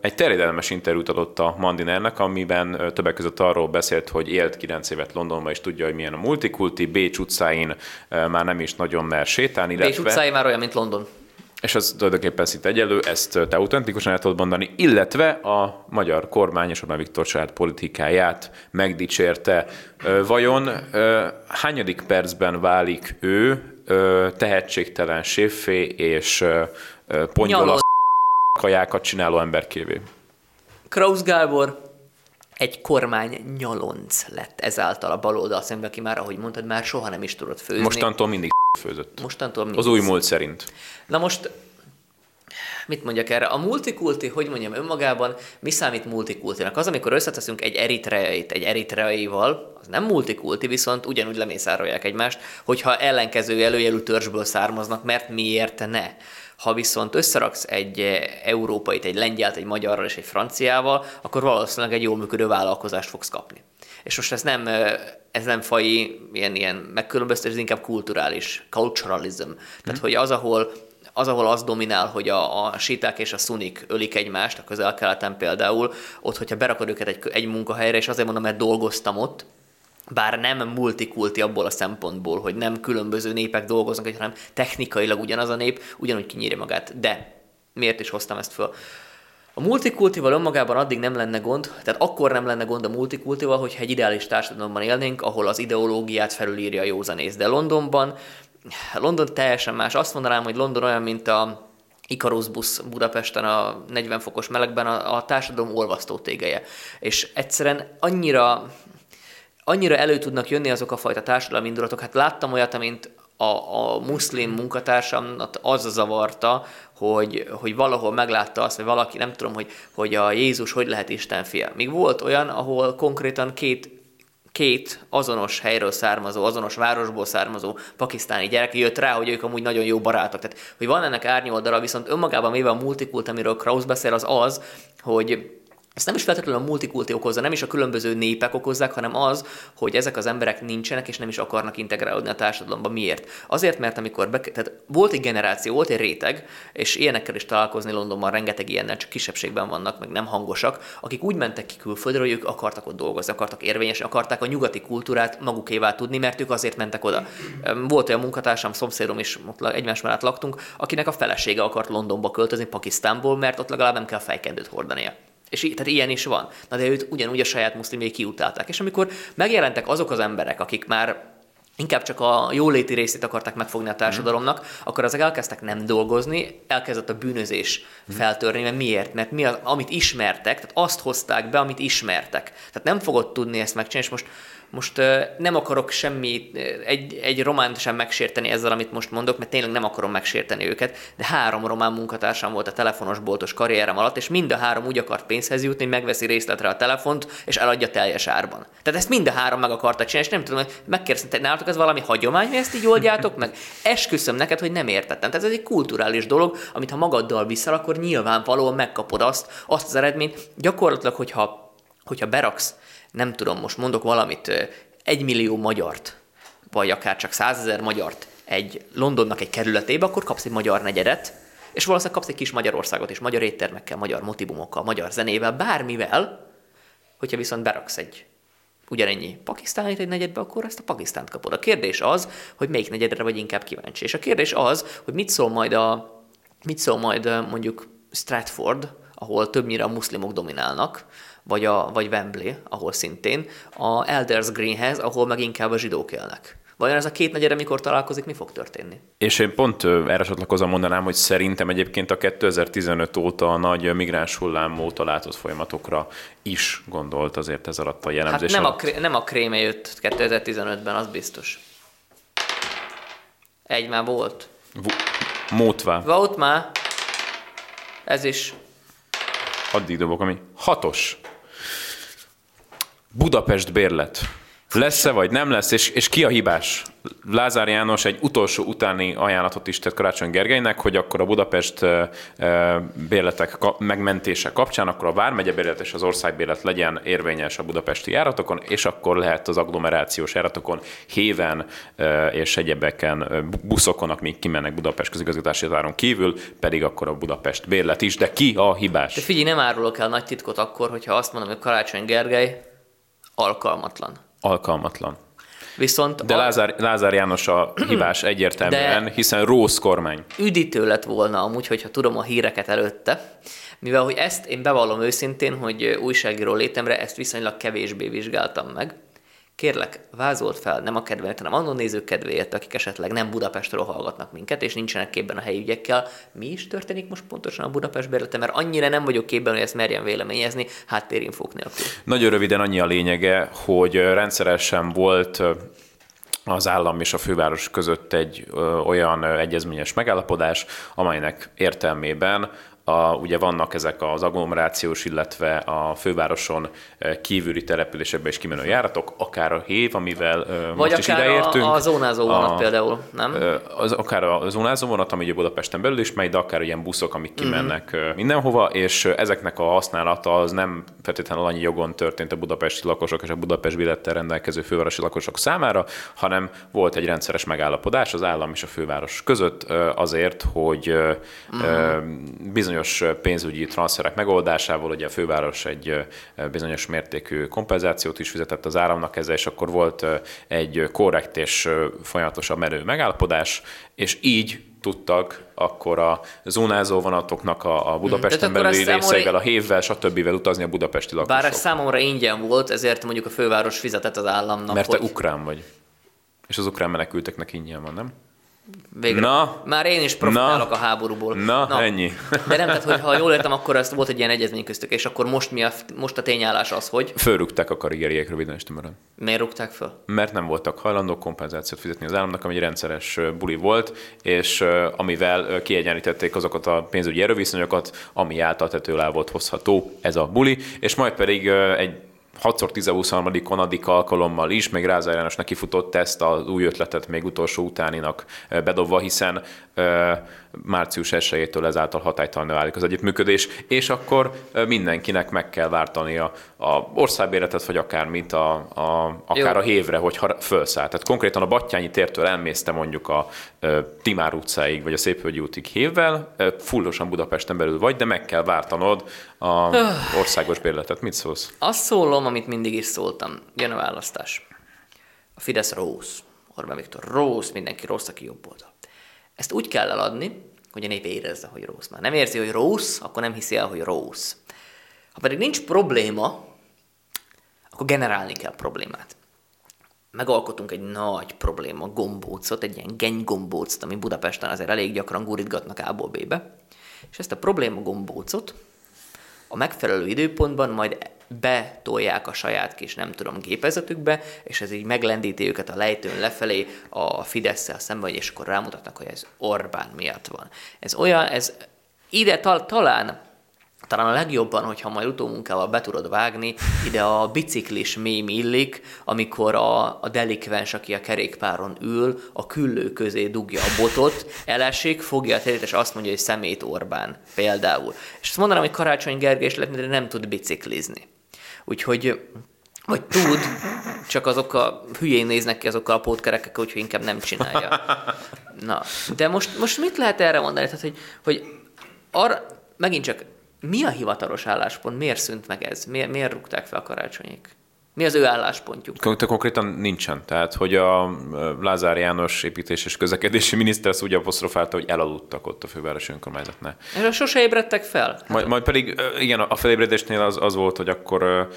Egy terjedelmes interjút adott a Mandinernek, amiben többek között arról beszélt, hogy élt 9 évet Londonban, és tudja, hogy milyen a multikulti, Bécs utcáin már nem is nagyon mer sétálni. Bécs utcáin már olyan, mint London és az tulajdonképpen szinte egyelő, ezt te autentikusan el tudod mondani, illetve a magyar kormány és Orbán Viktor saját politikáját megdicsérte. Vajon hányadik percben válik ő tehetségtelen séffé és pongyola kajákat csináló emberkévé? Krausz Gábor egy kormány nyalonc lett ezáltal a baloldal szemben, aki már, ahogy mondtad, már soha nem is tudott főzni. Mostantól mindig főzött. Mostantól mindig. Az új múlt szerint. Na most mit mondjak erre? A multikulti, hogy mondjam, önmagában mi számít multikultinak? Az, amikor összeteszünk egy eritreait egy eritreaival, az nem multikulti, viszont ugyanúgy lemészárolják egymást, hogyha ellenkező előjelű törzsből származnak, mert miért ne? Ha viszont összeraksz egy európait, egy lengyelt, egy magyarral és egy franciával, akkor valószínűleg egy jól működő vállalkozást fogsz kapni. És most ez nem, ez nem fai, ilyen, ilyen megkülönböztetés, ez inkább kulturális, culturalism. Tehát, mm. hogy az, ahol az, ahol az dominál, hogy a, a síták és a szunik ölik egymást, a közel-keleten például, ott, hogyha berakod őket egy, egy munkahelyre, és azért mondom, mert dolgoztam ott, bár nem multikulti abból a szempontból, hogy nem különböző népek dolgoznak, hanem technikailag ugyanaz a nép, ugyanúgy kinyírja magát. De miért is hoztam ezt föl? A multikultival önmagában addig nem lenne gond, tehát akkor nem lenne gond a multikultival, hogyha egy ideális társadalomban élnénk, ahol az ideológiát felülírja a józanész. De Londonban, London teljesen más. Azt mondanám, hogy London olyan, mint a Icarus busz Budapesten a 40 fokos melegben a, a társadalom olvasztó tégeje. És egyszerűen annyira, annyira elő tudnak jönni azok a fajta társadalmi indulatok. Hát láttam olyat, amint a, a muszlim munkatársamat az zavarta, hogy, hogy valahol meglátta azt, vagy valaki, nem tudom, hogy, hogy a Jézus hogy lehet Isten fia. Míg volt olyan, ahol konkrétan két két azonos helyről származó, azonos városból származó pakisztáni gyerek jött rá, hogy ők amúgy nagyon jó barátok. Tehát, hogy van ennek árnyoldala, viszont önmagában véve a multikult, amiről Krausz beszél, az az, hogy ezt nem is feltétlenül a multikulti okozza, nem is a különböző népek okozzák, hanem az, hogy ezek az emberek nincsenek és nem is akarnak integrálódni a társadalomba. Miért? Azért, mert amikor be, tehát volt egy generáció, volt egy réteg, és ilyenekkel is találkozni Londonban, rengeteg ilyennel, csak kisebbségben vannak, meg nem hangosak, akik úgy mentek ki külföldre, hogy ők akartak ott dolgozni, akartak érvényes, akarták a nyugati kultúrát magukévá tudni, mert ők azért mentek oda. Volt olyan munkatársam, szomszédom is, ott egymás mellett laktunk, akinek a felesége akart Londonba költözni Pakisztánból, mert ott legalább nem kell fejkendőt hordania. És tehát ilyen is van. Na de őt ugyanúgy a saját muszlimjai kiutálták. És amikor megjelentek azok az emberek, akik már inkább csak a jóléti részét akarták megfogni a társadalomnak, akkor azok elkezdtek nem dolgozni, elkezdett a bűnözés feltörni, mert miért? Mert mi az, amit ismertek, tehát azt hozták be, amit ismertek. Tehát nem fogod tudni ezt megcsinálni, és most most nem akarok semmi, egy, egy románt sem megsérteni ezzel, amit most mondok, mert tényleg nem akarom megsérteni őket, de három román munkatársam volt a telefonos boltos karrierem alatt, és mind a három úgy akart pénzhez jutni, hogy megveszi részletre a telefont, és eladja teljes árban. Tehát ezt mind a három meg akarta csinálni, és nem tudom, hogy megkérdeztem, te nálatok ez valami hagyomány, hogy ezt így oldjátok meg? Esküszöm neked, hogy nem értettem. Tehát ez egy kulturális dolog, amit ha magaddal viszel, akkor nyilvánvalóan megkapod azt, azt az eredményt. Gyakorlatilag, hogyha, hogyha beraksz nem tudom, most mondok valamit, egy millió magyart, vagy akár csak százezer magyart egy Londonnak egy kerületébe, akkor kapsz egy magyar negyedet, és valószínűleg kapsz egy kis Magyarországot is, magyar éttermekkel, magyar motivumokkal, magyar zenével, bármivel, hogyha viszont beraksz egy ugyanennyi pakisztánit egy negyedbe, akkor ezt a Pakisztánt kapod. A kérdés az, hogy melyik negyedre vagy inkább kíváncsi. És a kérdés az, hogy mit szól majd a, mit szól majd mondjuk Stratford, ahol többnyire a muszlimok dominálnak, vagy, a, vagy Wembley, ahol szintén, a Elders Greenhez, ahol meg inkább a zsidók élnek. Vajon ez a két negyed, amikor találkozik, mi fog történni? És én pont erre csatlakozom mondanám, hogy szerintem egyébként a 2015 óta a nagy migráns hullám óta látott folyamatokra is gondolt azért ez alatt a jellemzés. Hát nem, alatt. a, nem a kréme jött 2015-ben, az biztos. Egy már volt. Mótvá. Volt már. Ez is. Addig dobok, ami hatos. Budapest bérlet. Lesz-e vagy nem lesz, és, és ki a hibás? Lázár János egy utolsó utáni ajánlatot is tett Karácsony Gergelynek, hogy akkor a Budapest bérletek megmentése kapcsán, akkor a Vármegye bérlet és az országbérlet legyen érvényes a budapesti járatokon, és akkor lehet az agglomerációs járatokon héven és egyebeken buszokon, amik kimennek Budapest közigazgatási záron kívül, pedig akkor a Budapest bérlet is, de ki a hibás? De figyelj, nem árulok el nagy titkot akkor, hogyha azt mondom, hogy Karácsony Gergely alkalmatlan. Alkalmatlan. Viszont De a... Lázár, Lázár János a *clears throat* hibás egyértelműen, De hiszen rossz kormány. Üdítő lett volna amúgy, hogyha tudom a híreket előtte, mivel hogy ezt én bevallom őszintén, hogy újságíró létemre ezt viszonylag kevésbé vizsgáltam meg, Kérlek, vázolt fel, nem a kedvéért, hanem annó nézők kedvéért, akik esetleg nem Budapestről hallgatnak minket, és nincsenek képben a helyi ügyekkel. Mi is történik most pontosan a Budapest bérlete, mert annyira nem vagyok képben, hogy ezt merjem véleményezni, háttérinfók nélkül. Nagyon röviden annyi a lényege, hogy rendszeresen volt az állam és a főváros között egy ö, olyan egyezményes megállapodás, amelynek értelmében a, ugye vannak ezek az agglomerációs, illetve a fővároson eh, kívüli településekbe is kimenő járatok, akár a hév, amivel Vagy most is ideértünk. A, a zónázó vonat a, például, nem? Az, akár a zónázó vonat, ami ugye Budapesten belül is megy, de akár ilyen buszok, amik kimennek uh-huh. mindenhova, és ezeknek a használata az nem feltétlenül annyi jogon történt a budapesti lakosok és a Budapest billettel rendelkező fővárosi lakosok számára, hanem volt egy rendszeres megállapodás az állam és a főváros között azért, hogy uh-huh. bizony bizonyos pénzügyi transferek megoldásával, ugye a főváros egy bizonyos mértékű kompenzációt is fizetett az államnak ezzel, és akkor volt egy korrekt és folyamatosan menő megállapodás, és így tudtak akkor a zónázó vonatoknak a, a Budapesten belüli részeivel, a hévvel, stb. utazni a budapesti lakosok. Bár ez számomra ingyen volt, ezért mondjuk a főváros fizetett az államnak. Mert te hogy... ukrán vagy. És az ukrán menekülteknek ingyen van, nem? Végre. Na, Már én is profitálok na, a háborúból. Na, na, ennyi. *laughs* De nem, tehát hogy ha jól értem, akkor ezt volt egy ilyen egyezmény köztük, és akkor most, mi a, most a tényállás az, hogy... Fölrúgták a karrieriek röviden és tömören. Miért rúgták föl? Mert nem voltak hajlandók kompenzációt fizetni az államnak, ami egy rendszeres buli volt, és amivel kiegyenlítették azokat a pénzügyi erőviszonyokat, ami által tető alá volt hozható ez a buli, és majd pedig egy 6 x 23 onadik alkalommal is, még Rázár János nekifutott ezt az új ötletet még utolsó utáninak bedobva, hiszen március 1-től ezáltal hatálytalanul válik az együttműködés, és akkor mindenkinek meg kell váltani a, a országbéletet, vagy akármit, a, a, akár Jó. a hévre, hogyha fölszáll. Tehát konkrétan a Battyányi tértől elmészte mondjuk a Timár utcáig, vagy a Széphölgyi útig hévvel, fullosan Budapesten belül vagy, de meg kell vártanod a országos bérletet. Mit szólsz? Azt szólom, amit mindig is szóltam. Jön a választás. A Fidesz rossz. Orbán Viktor rossz, mindenki rossz, aki jobb oldal. Ezt úgy kell eladni, hogy a nép érezze, hogy rossz. Már nem érzi, hogy rossz, akkor nem hiszi el, hogy rossz. Ha pedig nincs probléma, akkor generálni kell problémát. Megalkotunk egy nagy probléma gombócot, egy ilyen geny gombócot, ami Budapesten azért elég gyakran gurítgatnak A-ból B-be, és ezt a probléma gombócot a megfelelő időpontban majd betolják a saját kis, nem tudom, gépezetükbe, és ez így meglendíti őket a lejtőn lefelé a fidesz szemben, és akkor rámutatnak, hogy ez Orbán miatt van. Ez olyan, ez ide tal- talán talán a legjobban, hogyha majd utómunkával be tudod vágni, ide a biciklis mém illik, amikor a, a delikvens, aki a kerékpáron ül, a küllő közé dugja a botot, elesik, fogja a terét, és azt mondja, hogy szemét Orbán például. És azt mondanám, hogy Karácsony Gergely is de nem tud biciklizni. Úgyhogy vagy tud, csak azok a hülyén néznek ki azokkal a pótkerekek, úgyhogy inkább nem csinálja. Na, de most, most mit lehet erre mondani? Tehát, hogy, hogy arra, megint csak mi a hivatalos álláspont? Miért szűnt meg ez? Miért, miért rúgták fel a karácsonyék? Mi az ő álláspontjuk? Konkrétan nincsen. Tehát, hogy a Lázár János építés és közlekedési miniszter azt úgy apostrofálta, hogy elaludtak ott a fővárosi önkormányzatnál. És sose ébredtek fel? Hát majd, majd pedig, igen, a felébredésnél az, az volt, hogy akkor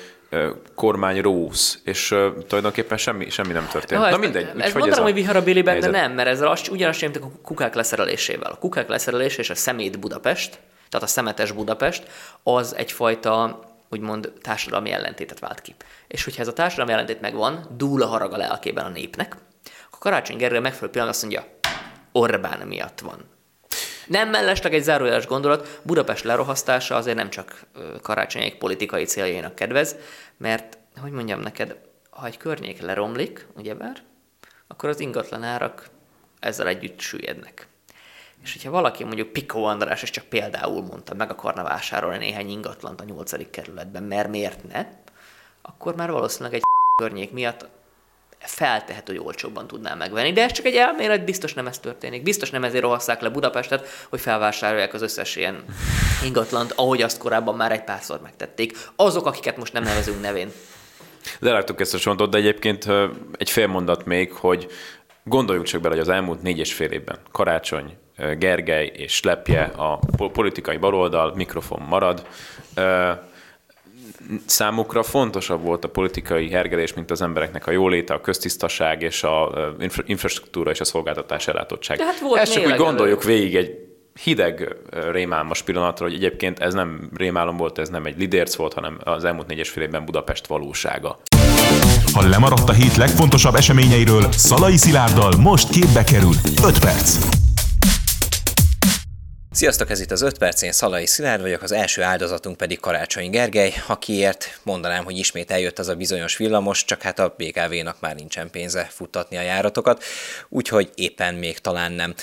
kormány rossz, és uh, tulajdonképpen semmi, semmi nem történt. Na, Na mindegy. Ez, ez mondanám, hogy viharabéli benne nem, mert ez az, ugyanazt csináltak a kukák leszerelésével. A kukák leszerelése és a szemét Budapest, tehát a szemetes Budapest, az egyfajta úgymond társadalmi ellentétet vált ki. És hogyha ez a társadalmi ellentét megvan, dúl a harag a lelkében a népnek, akkor Karácsony Gergely megfelelő pillanat azt mondja, Orbán miatt van. Nem mellesleg egy zárójeles gondolat, Budapest lerohasztása azért nem csak karácsonyék politikai céljainak kedvez, mert, hogy mondjam neked, ha egy környék leromlik, ugyebár, akkor az ingatlan árak ezzel együtt süllyednek. És hogyha valaki mondjuk Piko András, és csak például mondta, meg akarna vásárolni néhány ingatlant a nyolcadik kerületben, mert miért ne, akkor már valószínűleg egy *laughs* környék miatt feltehető, hogy olcsóbban tudná megvenni. De ez csak egy elmélet, biztos nem ez történik. Biztos nem ezért rohasszák le Budapestet, hogy felvásárolják az összes ilyen ingatlant, ahogy azt korábban már egy párszor megtették. Azok, akiket most nem nevezünk nevén. De láttuk ezt a sontot, de egyébként egy fél mondat még, hogy gondoljuk csak bele, hogy az elmúlt négy és fél évben Karácsony, Gergely és Lepje, a politikai baloldal, mikrofon marad, számukra fontosabb volt a politikai hergelés, mint az embereknek a jóléte, a köztisztaság és a infrastruktúra és a szolgáltatás ellátottság. hát volt Ezt csak úgy gondoljuk végig egy hideg rémálmas pillanatra, hogy egyébként ez nem rémálom volt, ez nem egy lidérc volt, hanem az elmúlt négyes fél évben Budapest valósága. Ha lemaradt a hét legfontosabb eseményeiről, Szalai Szilárddal most képbe kerül 5 perc. Sziasztok, ez itt az 5 perc, én Szalai Szilárd vagyok, az első áldozatunk pedig Karácsony Gergely, akiért mondanám, hogy ismét eljött az a bizonyos villamos, csak hát a BKV-nak már nincsen pénze futtatni a járatokat, úgyhogy éppen még talán nem.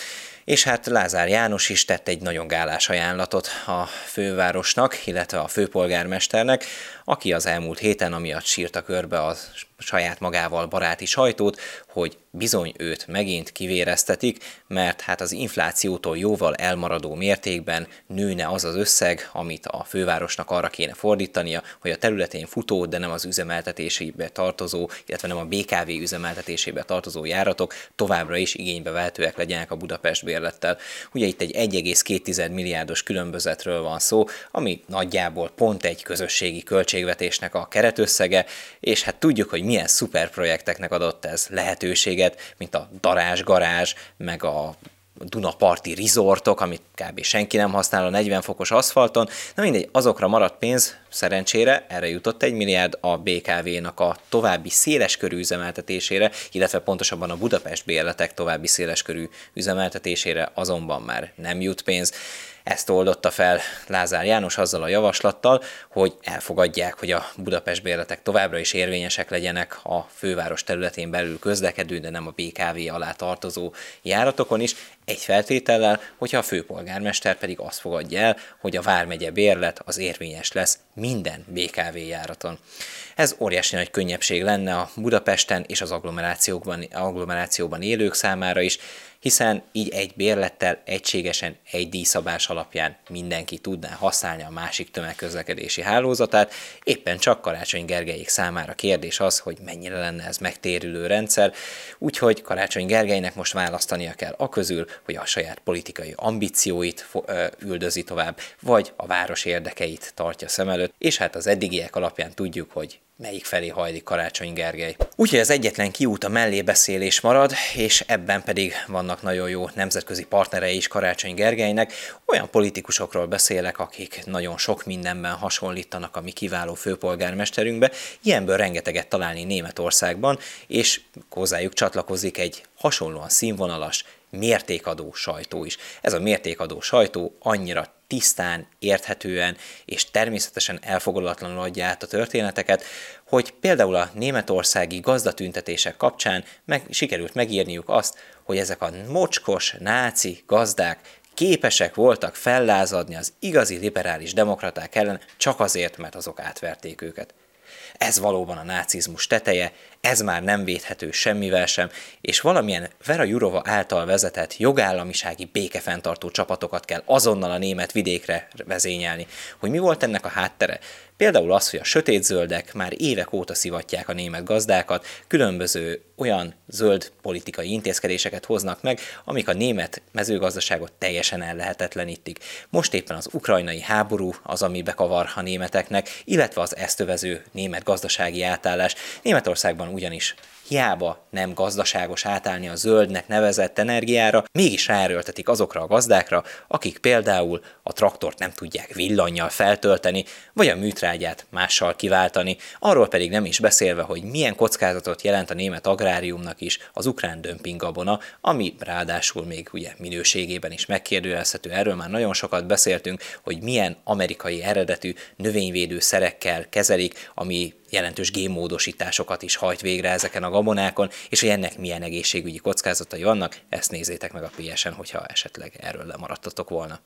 És hát Lázár János is tett egy nagyon gálás ajánlatot a fővárosnak, illetve a főpolgármesternek, aki az elmúlt héten amiatt sírta körbe a saját magával baráti sajtót, hogy bizony őt megint kivéreztetik, mert hát az inflációtól jóval elmaradó mértékben nőne az az összeg, amit a fővárosnak arra kéne fordítania, hogy a területén futó, de nem az üzemeltetésébe tartozó, illetve nem a BKV üzemeltetésébe tartozó járatok továbbra is igénybe vehetőek legyenek a Budapest bérlettel. Ugye itt egy 1,2 milliárdos különbözetről van szó, ami nagyjából pont egy közösségi költségvetésnek a keretösszege, és hát tudjuk, hogy milyen szuper projekteknek adott ez lehetőséget, mint a Darázs garázs, meg a Dunaparti resortok, amit kb. senki nem használ a 40 fokos aszfalton. Na mindegy, azokra maradt pénz, szerencsére erre jutott egy milliárd, a BKV-nak a további széleskörű üzemeltetésére, illetve pontosabban a Budapest bérletek további széleskörű üzemeltetésére azonban már nem jut pénz. Ezt oldotta fel Lázár János azzal a javaslattal, hogy elfogadják, hogy a Budapest bérletek továbbra is érvényesek legyenek a főváros területén belül közlekedő, de nem a BKV alá tartozó járatokon is, egy feltétellel, hogyha a főpolgármester pedig azt fogadja el, hogy a Vármegye bérlet az érvényes lesz minden BKV járaton. Ez óriási nagy könnyebbség lenne a Budapesten és az agglomerációkban, agglomerációban élők számára is, hiszen így egy bérlettel egységesen egy díjszabás alapján mindenki tudná használni a másik tömegközlekedési hálózatát. Éppen csak Karácsony Gergelyék számára kérdés az, hogy mennyire lenne ez megtérülő rendszer, úgyhogy Karácsony Gergelynek most választania kell a közül, hogy a saját politikai ambícióit üldözi tovább, vagy a város érdekeit tartja szem előtt, és hát az eddigiek alapján tudjuk, hogy melyik felé hajlik Karácsony Gergely. Úgyhogy az egyetlen kiút a mellébeszélés marad, és ebben pedig vannak nagyon jó nemzetközi partnerei is Karácsony Gergelynek. Olyan politikusokról beszélek, akik nagyon sok mindenben hasonlítanak a mi kiváló főpolgármesterünkbe. Ilyenből rengeteget találni Németországban, és hozzájuk csatlakozik egy hasonlóan színvonalas, mértékadó sajtó is. Ez a mértékadó sajtó annyira tisztán, érthetően és természetesen elfogadatlanul adja át a történeteket, hogy például a németországi gazdatüntetések kapcsán meg, sikerült megírniuk azt, hogy ezek a mocskos náci gazdák képesek voltak fellázadni az igazi liberális demokraták ellen csak azért, mert azok átverték őket. Ez valóban a nácizmus teteje, ez már nem védhető semmivel sem, és valamilyen Vera Jurova által vezetett jogállamisági békefenntartó csapatokat kell azonnal a német vidékre vezényelni. Hogy mi volt ennek a háttere? Például az, hogy a sötétzöldek már évek óta szivatják a német gazdákat, különböző olyan zöld politikai intézkedéseket hoznak meg, amik a német mezőgazdaságot teljesen ellehetetlenítik. Most éppen az ukrajnai háború az, ami bekavar a németeknek, illetve az esztövező német gazdasági átállás. Németországban ugyanis hiába nem gazdaságos átállni a zöldnek nevezett energiára, mégis ráerőltetik azokra a gazdákra, akik például a traktort nem tudják villannyal feltölteni, vagy a műtrágyát mással kiváltani, arról pedig nem is beszélve, hogy milyen kockázatot jelent a német agráriumnak is az ukrán dömpingabona, ami ráadásul még ugye minőségében is megkérdőjelezhető, erről már nagyon sokat beszéltünk, hogy milyen amerikai eredetű növényvédő szerekkel kezelik, ami jelentős génmódosításokat is hajt végre ezeken a gabonákon, és hogy ennek milyen egészségügyi kockázatai vannak, ezt nézzétek meg a PS-en, hogyha esetleg erről lemaradtatok volna.